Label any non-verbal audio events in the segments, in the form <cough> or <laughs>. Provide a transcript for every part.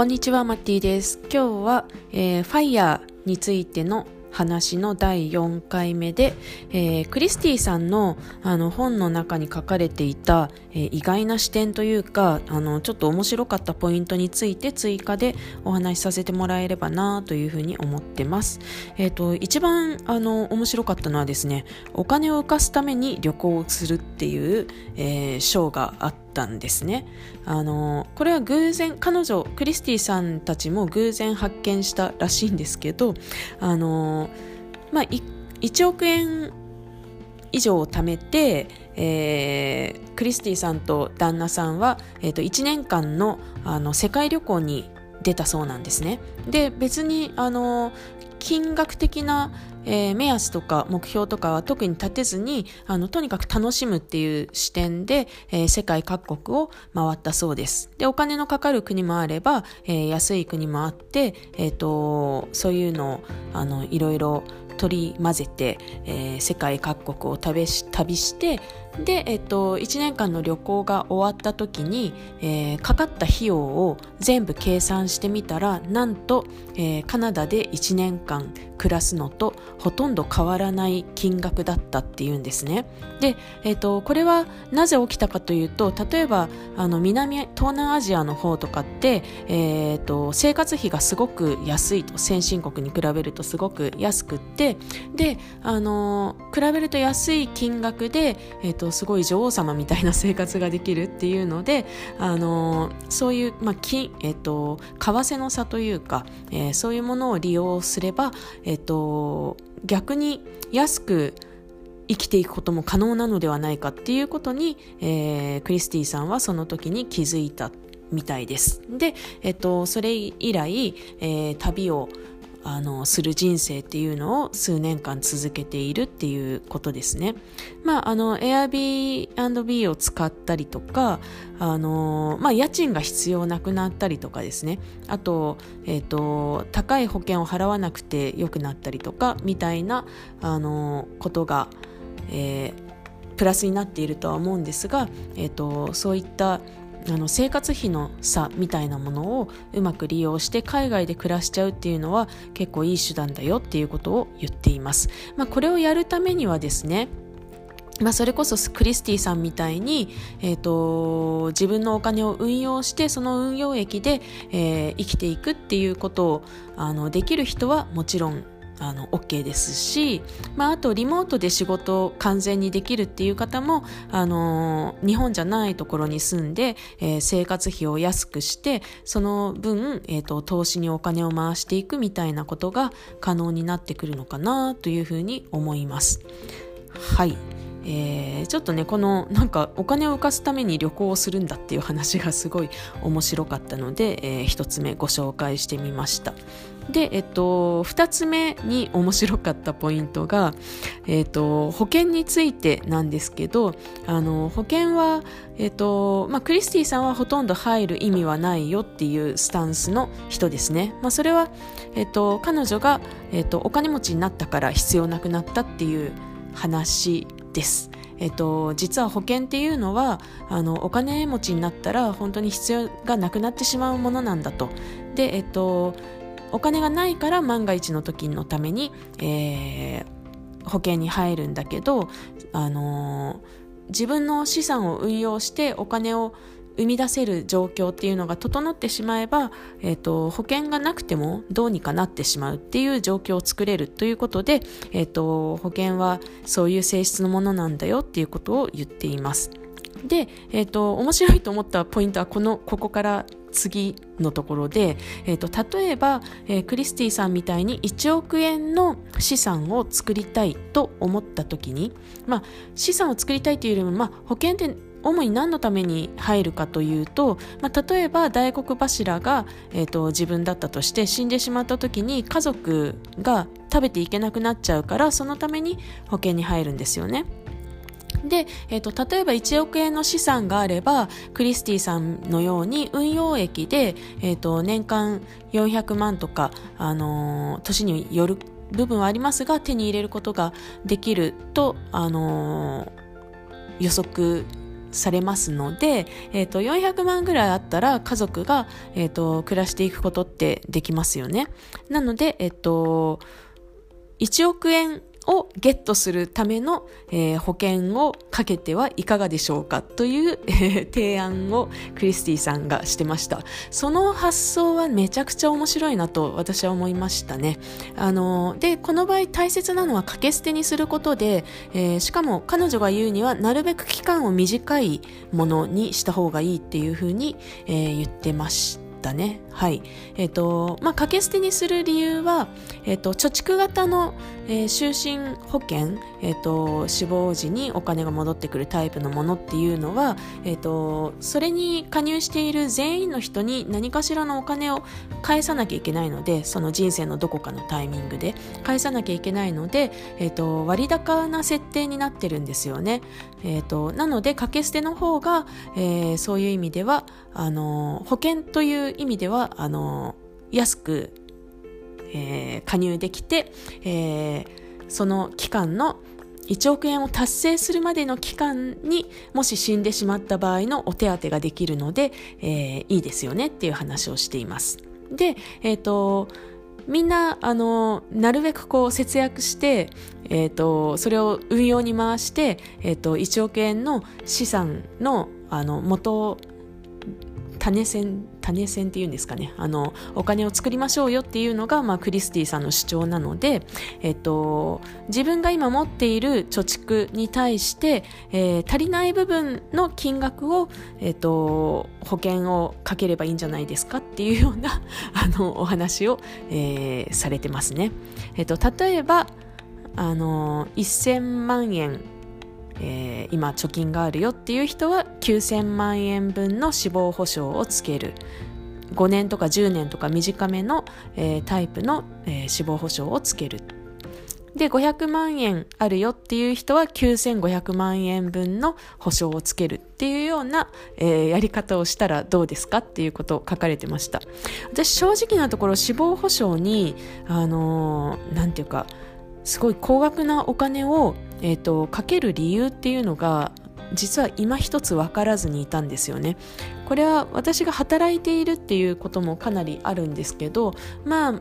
こんにちは、マッティです。今日は、えー、ファイヤーについての話の第4回目で、えー、クリスティさんのあの本の中に書かれていた、えー、意外な視点というかあのちょっと面白かったポイントについて追加でお話しさせてもらえればなというふうに思ってます。えっ、ー、と一番あの面白かったのはですねお金を浮かすために旅行をするっていう、えー、章があってたんですね。あのこれは偶然彼女クリスティさんたちも偶然発見したらしいんですけどあのまあ1億円以上を貯めて、えー、クリスティさんと旦那さんは、えー、と1年間のあの世界旅行に出たそうなんですね。で別にあの金額的な、えー、目安とか目標とかは特に立てずにあのとにかく楽しむっていう視点で、えー、世界各国を回ったそうです。でお金のかかる国もあれば、えー、安い国もあって、えーと、そういうのをあのいろいろ取り混ぜて、えー、世界各国を旅し旅してで、えっと、1年間の旅行が終わった時に、えー、かかった費用を全部計算してみたらなんと、えー、カナダで1年間暮らすのとほとんど変わらない金額だったっていうんですね。で、えっと、これはなぜ起きたかというと例えばあの南東南アジアの方とかって、え、っと生活費がすごく安いと先進国に比べるとすごく安くってであの比べると安い金額で、えっとすごい女王様みたいな生活ができるっていうので、あのそういう、まあ金えっと、為替の差というか、えー、そういうものを利用すれば、えっと、逆に安く生きていくことも可能なのではないかっていうことに、えー、クリスティさんはその時に気づいたみたいです。で、えっと、それ以来、えー、旅をあのする人生っていうのを数年間続けているっていうことですね。まあ、あの Airbnb を使ったりとかあの、まあ、家賃が必要なくなったりとかですねあと,、えーと、高い保険を払わなくてよくなったりとかみたいなあのことが、えー、プラスになっているとは思うんですが、えーとそういったあの生活費の差みたいなものをうまく利用して海外で暮らしちゃうっていうのは結構いい手段だよっていうことを言っています。まあ、これをやるためにはですねまあ、それこそクリスティさんみたいに、えーと、自分のお金を運用してその運用益で、えー、生きていくっていうことをあのできる人はもちろんあの OK ですし、まあ、あとリモートで仕事を完全にできるっていう方も、あの日本じゃないところに住んで、えー、生活費を安くしてその分、えーと、投資にお金を回していくみたいなことが可能になってくるのかなというふうに思います。はいえー、ちょっとねこのなんかお金を浮かすために旅行をするんだっていう話がすごい面白かったので、えー、1つ目ご紹介してみましたで、えっと、2つ目に面白かったポイントが、えっと、保険についてなんですけどあの保険は、えっとまあ、クリスティさんはほとんど入る意味はないよっていうスタンスの人ですね、まあ、それは、えっと、彼女が、えっと、お金持ちになったから必要なくなったっていう話です。えっと、実は保険っていうのはあのお金持ちになったら本当に必要がなくなってしまうものなんだと。で、えっと、お金がないから万が一の時のために、えー、保険に入るんだけど、あのー、自分の資産を運用してお金を生み出せる状況っていうのが整ってしまえば、えーと、保険がなくてもどうにかなってしまうっていう状況を作れるということで、えーと、保険はそういう性質のものなんだよっていうことを言っています。で、えーと、面白いと思ったポイントはこのここから次のところで、えーと、例えば、えー、クリスティさんみたいに1億円の資産を作りたいと思った時に、まあ、資産を作りたいというよりも、まあ、保険って主に何のために入るかというと、まあ、例えば大黒柱が、えーと、自分だったとして死んでしまった時に家族が食べていけなくなっちゃうからそのために保険に入るんですよね。で、えーと、例えば1億円の資産があればクリスティさんのように運用益で、えーと、年間400万とか、あのー、年による部分はありますが手に入れることができると、あのー、予測されますので、えーと、400万ぐらいあったら家族が、えーと、暮らしていくことってできますよね。なので、えっ、ー、と、1億円をゲットするための、えー、保険をかけてはいかがでしょうかという、えー、提案をクリスティさんがしてました。その発想はめちゃくちゃ面白いなと私は思いましたね。あので、この場合大切なのは掛け捨てにすることで、えー、しかも彼女が言うにはなるべく期間を短いものにした方がいいっていうふうに、え、言ってました。たね。はい。えっ、ー、と、まあ、掛け捨てにする理由は、えっ、ー、と、貯蓄型の、えー、就寝保険、えっ、と、死亡時にお金が戻ってくるタイプのものっていうのは、えっ、と、それに加入している全員の人に何かしらのお金を返さなきゃいけないので、その人生のどこかのタイミングで返さなきゃいけないので、えっ、と、割高な設定になってるんですよね。えっ、と、なので、掛け捨ての方が、えそういう意味では、あの、保険という意味では、あの、安く、えー、加入できて、えー、その期間の1億円を達成するまでの期間にもし死んでしまった場合のお手当ができるので、えー、いいですよねっていう話をしています。で、えっ、ー、と、みんな、あの、なるべくこう節約して、えっ、ー、と、それを運用に回して、えっ、と、1億円の資産の、あの、元種銭種銭っていうんですかねあのお金を作りましょうよっていうのが、まあ、クリスティさんの主張なので、えっと、自分が今持っている貯蓄に対して、えー、足りない部分の金額を、えっと、保険をかければいいんじゃないですかっていうような <laughs> あのお話を、えー、されてますね。えっと、例えばあの1000万円えー、今貯金があるよっていう人は9000万円分の死亡保障をつける。5年とか10年とか短めの、えー、タイプの、えー、死亡保障をつける。で500万円あるよっていう人は9500万円分の保証をつけるっていうような、えー、やり方をしたらどうですかっていうことを書かれてました。私正直なところ死亡保障にあのー、ていうかすごい高額なお金をえーと、かける理由っていうのが実は今一つ分からずにいたんですよね。これは私が働いているっていうこともかなりあるんですけどまあ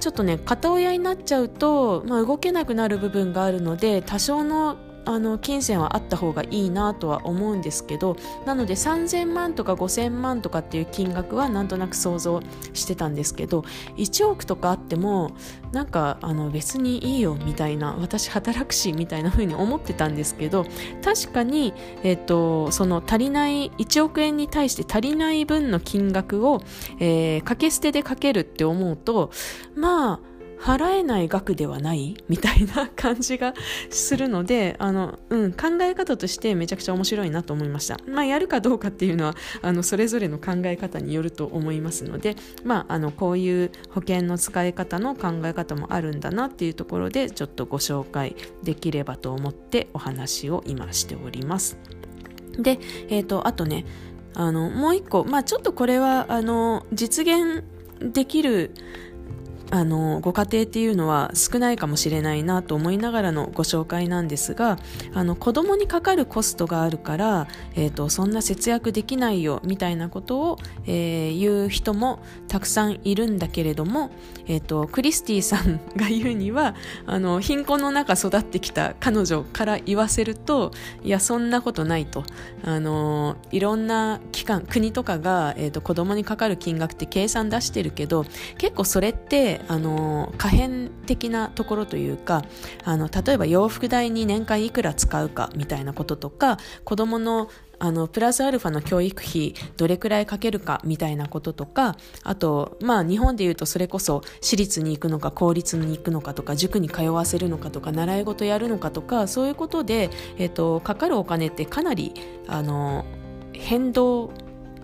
ちょっとね片親になっちゃうと、まあ、動けなくなる部分があるので多少のあの金銭はあった方がいいなとは思うんですけどなので3000万とか5000万とかっていう金額はなんとなく想像してたんですけど1億とかあってもなんかあの別にいいよみたいな私働くしみたいな風に思ってたんですけど確かに、えっと、その足りない1億円に対して足りない分の金額を、えー、掛け捨てでかけるって思うとまあ払えない額ではない？<laughs> みたいな感じがするので、あの、うん、考え方としてめちゃくちゃ面白いなと思いました。まあ、やるかどうかっていうのは、あの、それぞれの考え方によると思いますので、まあ、あの、こういう保険の使い方の考え方もあるんだなっていうところで、ちょっとご紹介できればと思ってお話を今しております。で、え、ー、と、あとね、あの、もう一個、まあ、ちょっとこれは、あの、実現できる、あのご家庭っていうのは少ないかもしれないなと思いながらのご紹介なんですがあの子供にかかるコストがあるから、えーと、そんな節約できないよみたいなことを、えー、言う人もたくさんいるんだけれども、えーと、クリスティさんが言うにはあの貧困の中育ってきた彼女から言わせるといやそんなことないと。あのいろんな機関国とかが、えーと子供にかかる金額って計算出してるけど結構それってあの可変的なところというかあの例えば洋服代に年間いくら使うかみたいなこととか子供のあのプラスアルファの教育費どれくらいかけるかみたいなこととかあとまあ日本でいうとそれこそ私立に行くのか公立に行くのかとか塾に通わせるのかとか習い事やるのかとかそういうことで、えっと、かかるお金ってかなりあの変動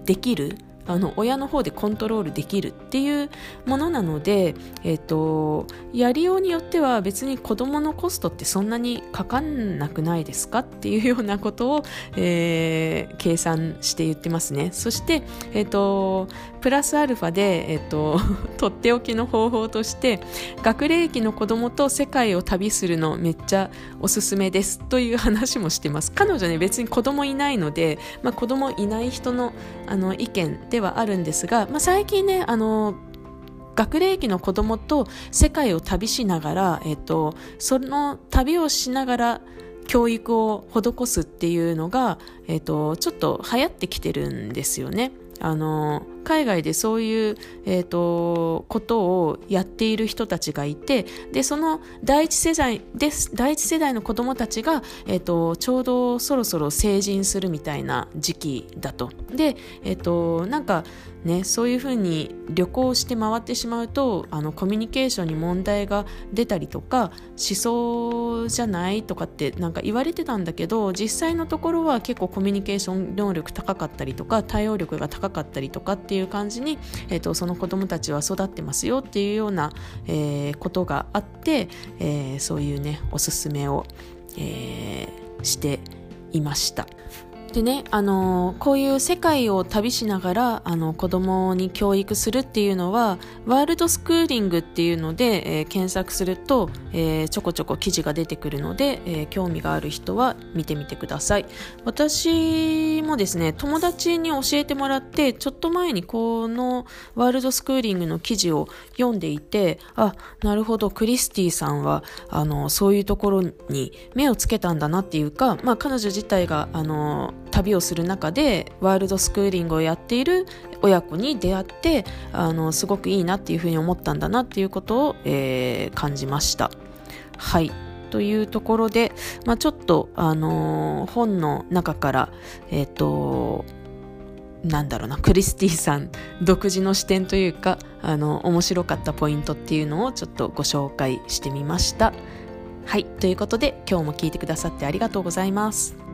できるあの親の方でコントロールできるっていうものなので、えーと、やりようによっては別に子どものコストってそんなにかかんなくないですかっていうようなことを、えー、計算して言ってますね。そして、えーと、プラスアルファで、えーと、<laughs> とっておきの方法として学齢期の子どもと世界を旅するのめっちゃおすすめですという話もしてます。彼女ね別に子供いないので、まあ、子供いない人のあの意見でではあるんですが、まあ、最近ねあの学齢期の子供と世界を旅しながら、えっと、その旅をしながら教育を施すっていうのが、えっと、ちょっと流行ってきてるんですよね。あの海外でそういう、えーと、ことをやっている人たちがいてでその第一世代です第一世代の子どもたちが、えーと、ちょうどそろそろ成人するみたいな時期だと。で、えーとなんかね、そういうふうに旅行して回ってしまうとあのコミュニケーションに問題が出たりとかしそうじゃないとかってなんか言われてたんだけど実際のところは結構コミュニケーション能力高かったりとか対応力が高かったりとかっていういう感じに、えーと、その子どもたちは育ってますよっていうような、えー、ことがあって、えー、そういうねおすすめを、えー、していました。でね、あのこういう世界を旅しながらあの子供に教育するっていうのはワールドスクーリングっていうので、えー、検索すると、えー、ちょこちょこ記事が出てくるので、えー、興味がある人は見てみてください。私もですね友達に教えてもらってちょっと前にこのワールドスクーリングの記事を読んでいてあなるほどクリスティさんはあのそういうところに目をつけたんだなっていうか、まあ、彼女自体があの旅をする中でワールドスクーリングをやっている親子に出会ってあのすごくいいなっていうふうに思ったんだなっていうことを、えー、感じました。はいというところで、まあ、ちょっと、あのー、本の中から、えっ、ー、となんだろうなクリスティさん独自の視点というかあの面白かったポイントっていうのをちょっとご紹介してみました。はいということで今日も聞いてくださってありがとうございます。